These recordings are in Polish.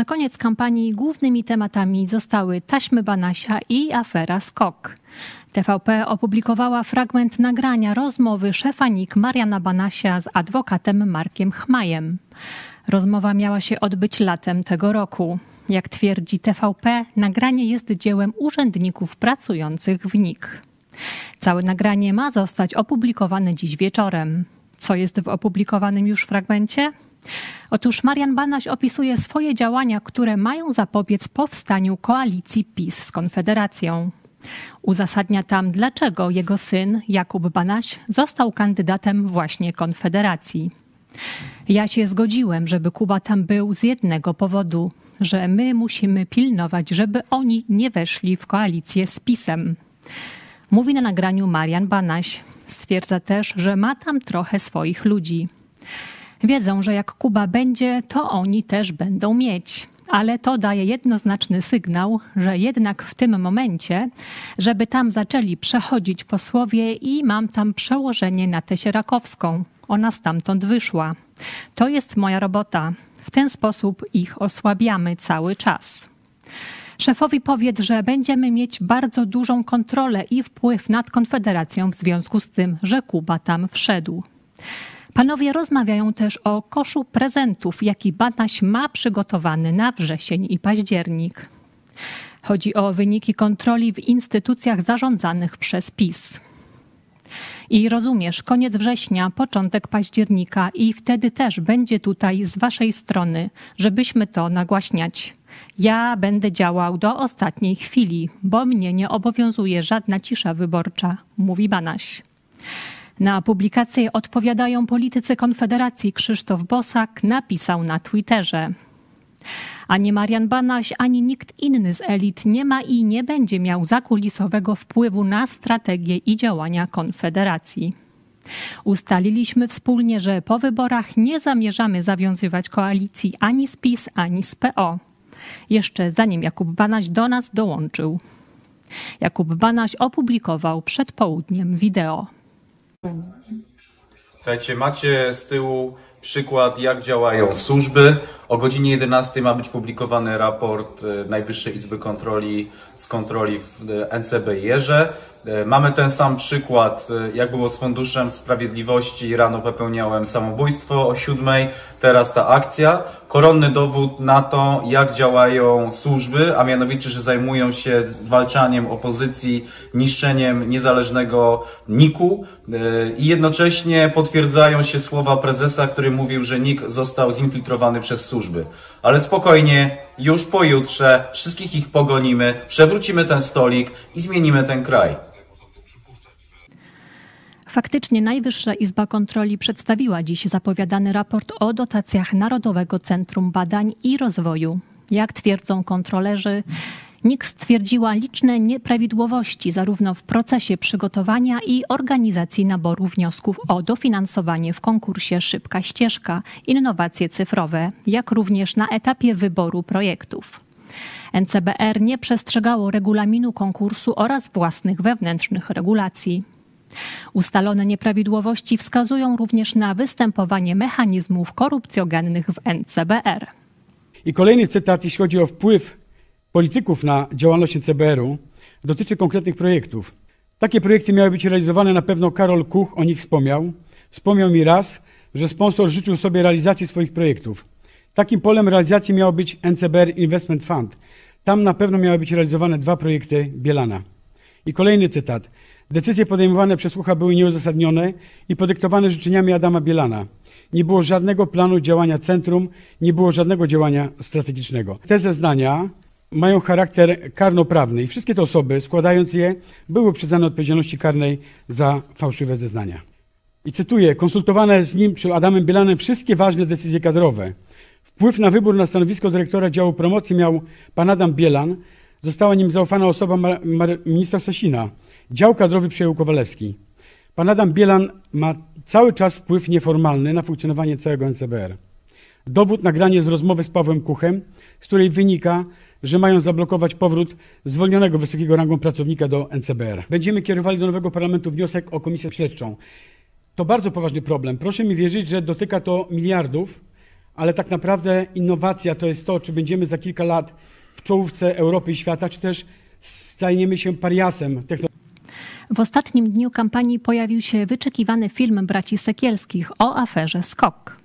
Na koniec kampanii głównymi tematami zostały taśmy Banasia i afera Skok. TVP opublikowała fragment nagrania rozmowy szefa NIK Mariana Banasia z adwokatem Markiem Chmajem. Rozmowa miała się odbyć latem tego roku. Jak twierdzi TVP, nagranie jest dziełem urzędników pracujących w NIK. Całe nagranie ma zostać opublikowane dziś wieczorem. Co jest w opublikowanym już fragmencie? Otóż Marian Banaś opisuje swoje działania, które mają zapobiec powstaniu koalicji PiS z Konfederacją. Uzasadnia tam, dlaczego jego syn, Jakub Banaś, został kandydatem właśnie Konfederacji. Ja się zgodziłem, żeby Kuba tam był z jednego powodu, że my musimy pilnować, żeby oni nie weszli w koalicję z PiSem. Mówi na nagraniu Marian Banaś. Stwierdza też, że ma tam trochę swoich ludzi. Wiedzą, że jak Kuba będzie, to oni też będą mieć. Ale to daje jednoznaczny sygnał, że jednak w tym momencie, żeby tam zaczęli przechodzić posłowie i mam tam przełożenie na tę Sierakowską. Ona stamtąd wyszła. To jest moja robota. W ten sposób ich osłabiamy cały czas. Szefowi powiedz, że będziemy mieć bardzo dużą kontrolę i wpływ nad Konfederacją w związku z tym, że Kuba tam wszedł. Panowie rozmawiają też o koszu prezentów, jaki Banaś ma przygotowany na wrzesień i październik. Chodzi o wyniki kontroli w instytucjach zarządzanych przez PiS. I rozumiesz, koniec września, początek października, i wtedy też będzie tutaj z Waszej strony, żebyśmy to nagłaśniać. Ja będę działał do ostatniej chwili, bo mnie nie obowiązuje żadna cisza wyborcza, mówi Banaś. Na publikację odpowiadają politycy Konfederacji. Krzysztof Bosak napisał na Twitterze. Ani Marian Banaś, ani nikt inny z elit nie ma i nie będzie miał zakulisowego wpływu na strategię i działania Konfederacji. Ustaliliśmy wspólnie, że po wyborach nie zamierzamy zawiązywać koalicji ani z PiS, ani z PO. Jeszcze zanim Jakub Banaś do nas dołączył. Jakub Banaś opublikował przed południem wideo. Słuchajcie, macie z tyłu przykład, jak działają służby. O godzinie 11 ma być publikowany raport e, Najwyższej Izby Kontroli z kontroli w e, NCB Jerze. E, mamy ten sam przykład, jak było z Funduszem Sprawiedliwości. Rano popełniałem samobójstwo o siódmej, teraz ta akcja. Koronny dowód na to, jak działają służby, a mianowicie, że zajmują się zwalczaniem opozycji, niszczeniem niezależnego NIK-u i jednocześnie potwierdzają się słowa prezesa, który mówił, że NIK został zinfiltrowany przez służby służby. Ale spokojnie, już pojutrze wszystkich ich pogonimy, przewrócimy ten stolik i zmienimy ten kraj. Faktycznie Najwyższa Izba Kontroli przedstawiła dziś zapowiadany raport o dotacjach Narodowego Centrum Badań i Rozwoju. Jak twierdzą kontrolerzy, NIK stwierdziła liczne nieprawidłowości zarówno w procesie przygotowania i organizacji naboru wniosków o dofinansowanie w konkursie Szybka Ścieżka Innowacje Cyfrowe, jak również na etapie wyboru projektów. NCBR nie przestrzegało regulaminu konkursu oraz własnych wewnętrznych regulacji. Ustalone nieprawidłowości wskazują również na występowanie mechanizmów korupcjogennych w NCBR. I kolejny cytat, jeśli chodzi o wpływ polityków na działalność CBR-u dotyczy konkretnych projektów. Takie projekty miały być realizowane, na pewno Karol Kuch o nich wspomniał. Wspomniał mi raz, że sponsor życzył sobie realizacji swoich projektów. Takim polem realizacji miało być NCBR Investment Fund. Tam na pewno miały być realizowane dwa projekty Bielana. I kolejny cytat. Decyzje podejmowane przez Ucha były nieuzasadnione i podyktowane życzeniami Adama Bielana. Nie było żadnego planu działania centrum, nie było żadnego działania strategicznego. Te zeznania mają charakter karnoprawny i wszystkie te osoby, składając je, były przyznane odpowiedzialności karnej za fałszywe zeznania. I cytuję, konsultowane z nim, czy Adamem Bielanem, wszystkie ważne decyzje kadrowe. Wpływ na wybór na stanowisko dyrektora działu promocji miał pan Adam Bielan. Została nim zaufana osoba ministra Sasina. Dział kadrowy przejął Kowalewski. Pan Adam Bielan ma cały czas wpływ nieformalny na funkcjonowanie całego NCBR. Dowód nagranie z rozmowy z Pawłem Kuchem, z której wynika, że mają zablokować powrót zwolnionego wysokiego rangą pracownika do NCBR. Będziemy kierowali do nowego parlamentu wniosek o komisję śledczą. To bardzo poważny problem. Proszę mi wierzyć, że dotyka to miliardów, ale tak naprawdę innowacja to jest to, czy będziemy za kilka lat w czołówce Europy i świata, czy też stajemy się pariasem technologicznym. W ostatnim dniu kampanii pojawił się wyczekiwany film braci Sekielskich o aferze Skok.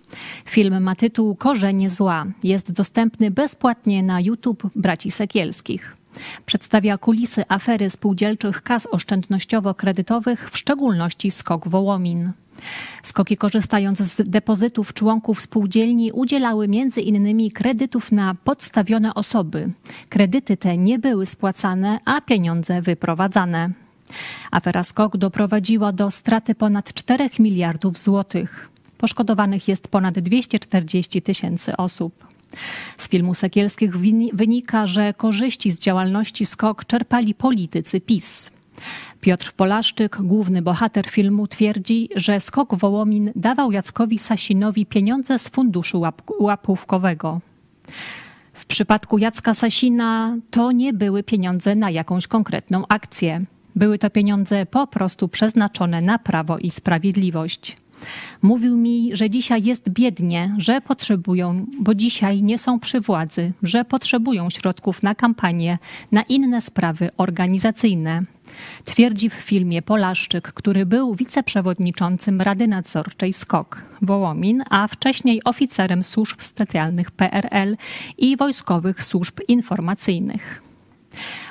Film ma tytuł Korzenie zła. Jest dostępny bezpłatnie na YouTube braci Sekielskich. Przedstawia kulisy afery spółdzielczych kas oszczędnościowo-kredytowych, w szczególności Skok Wołomin. Skoki korzystając z depozytów członków spółdzielni udzielały m.in. kredytów na podstawione osoby. Kredyty te nie były spłacane, a pieniądze wyprowadzane. Afera Skok doprowadziła do straty ponad 4 miliardów złotych. Poszkodowanych jest ponad 240 tysięcy osób. Z filmu Sekielskich wynika, że korzyści z działalności SKOK czerpali politycy PiS. Piotr Polaszczyk, główny bohater filmu, twierdzi, że Skok Wołomin dawał Jackowi Sasinowi pieniądze z funduszu łap łapówkowego. W przypadku Jacka Sasina to nie były pieniądze na jakąś konkretną akcję. Były to pieniądze po prostu przeznaczone na prawo i sprawiedliwość. Mówił mi, że dzisiaj jest biednie, że potrzebują, bo dzisiaj nie są przy władzy, że potrzebują środków na kampanię, na inne sprawy organizacyjne. Twierdzi w filmie Polaszczyk, który był wiceprzewodniczącym Rady Nadzorczej SKOK Wołomin, a wcześniej oficerem służb specjalnych PRL i wojskowych służb informacyjnych.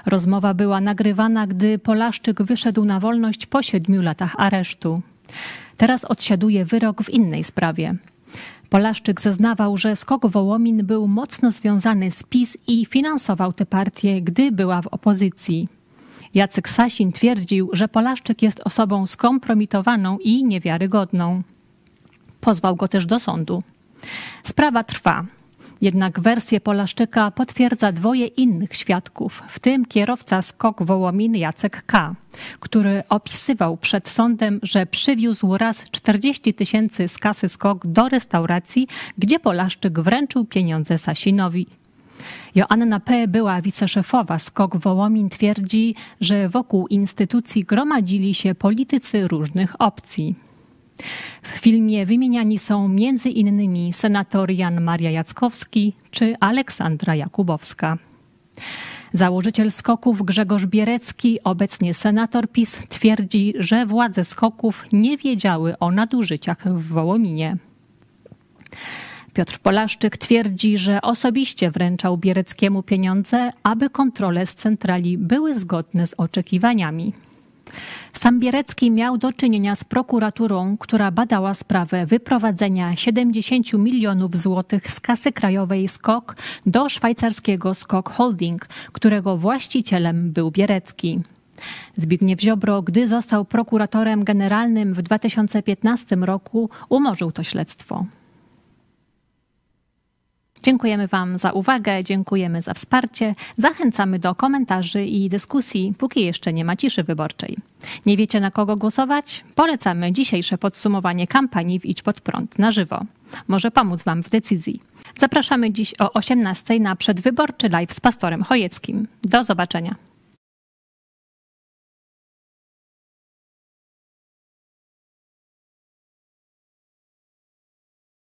Rozmowa była nagrywana, gdy Polaszczyk wyszedł na wolność po siedmiu latach aresztu. Teraz odsiaduje wyrok w innej sprawie. Polaszczyk zeznawał, że Skok Wołomin był mocno związany z PiS i finansował tę partię, gdy była w opozycji. Jacek Sasin twierdził, że Polaszczyk jest osobą skompromitowaną i niewiarygodną. Pozwał go też do sądu. Sprawa trwa. Jednak wersję Polaszczyka potwierdza dwoje innych świadków, w tym kierowca SKOK Wołomin Jacek K., który opisywał przed sądem, że przywiózł raz 40 tysięcy z kasy SKOK do restauracji, gdzie Polaszczyk wręczył pieniądze Sasinowi. Joanna P. była wiceszefowa SKOK Wołomin, twierdzi, że wokół instytucji gromadzili się politycy różnych opcji. W filmie wymieniani są m.in. senator Jan Maria Jackowski czy Aleksandra Jakubowska. Założyciel skoków Grzegorz Bierecki, obecnie senator PiS, twierdzi, że władze skoków nie wiedziały o nadużyciach w Wołominie. Piotr Polaszczyk twierdzi, że osobiście wręczał Biereckiemu pieniądze, aby kontrole z centrali były zgodne z oczekiwaniami. Sam Bierecki miał do czynienia z prokuraturą, która badała sprawę wyprowadzenia 70 milionów złotych z kasy krajowej SKOK do szwajcarskiego SKOK Holding, którego właścicielem był Bierecki. Zbigniew Ziobro, gdy został prokuratorem generalnym w 2015 roku, umorzył to śledztwo. Dziękujemy Wam za uwagę, dziękujemy za wsparcie. Zachęcamy do komentarzy i dyskusji, póki jeszcze nie ma ciszy wyborczej. Nie wiecie na kogo głosować? Polecamy dzisiejsze podsumowanie kampanii w Idź Pod Prąd na żywo. Może pomóc Wam w decyzji. Zapraszamy dziś o 18 na przedwyborczy live z pastorem Chojeckim. Do zobaczenia.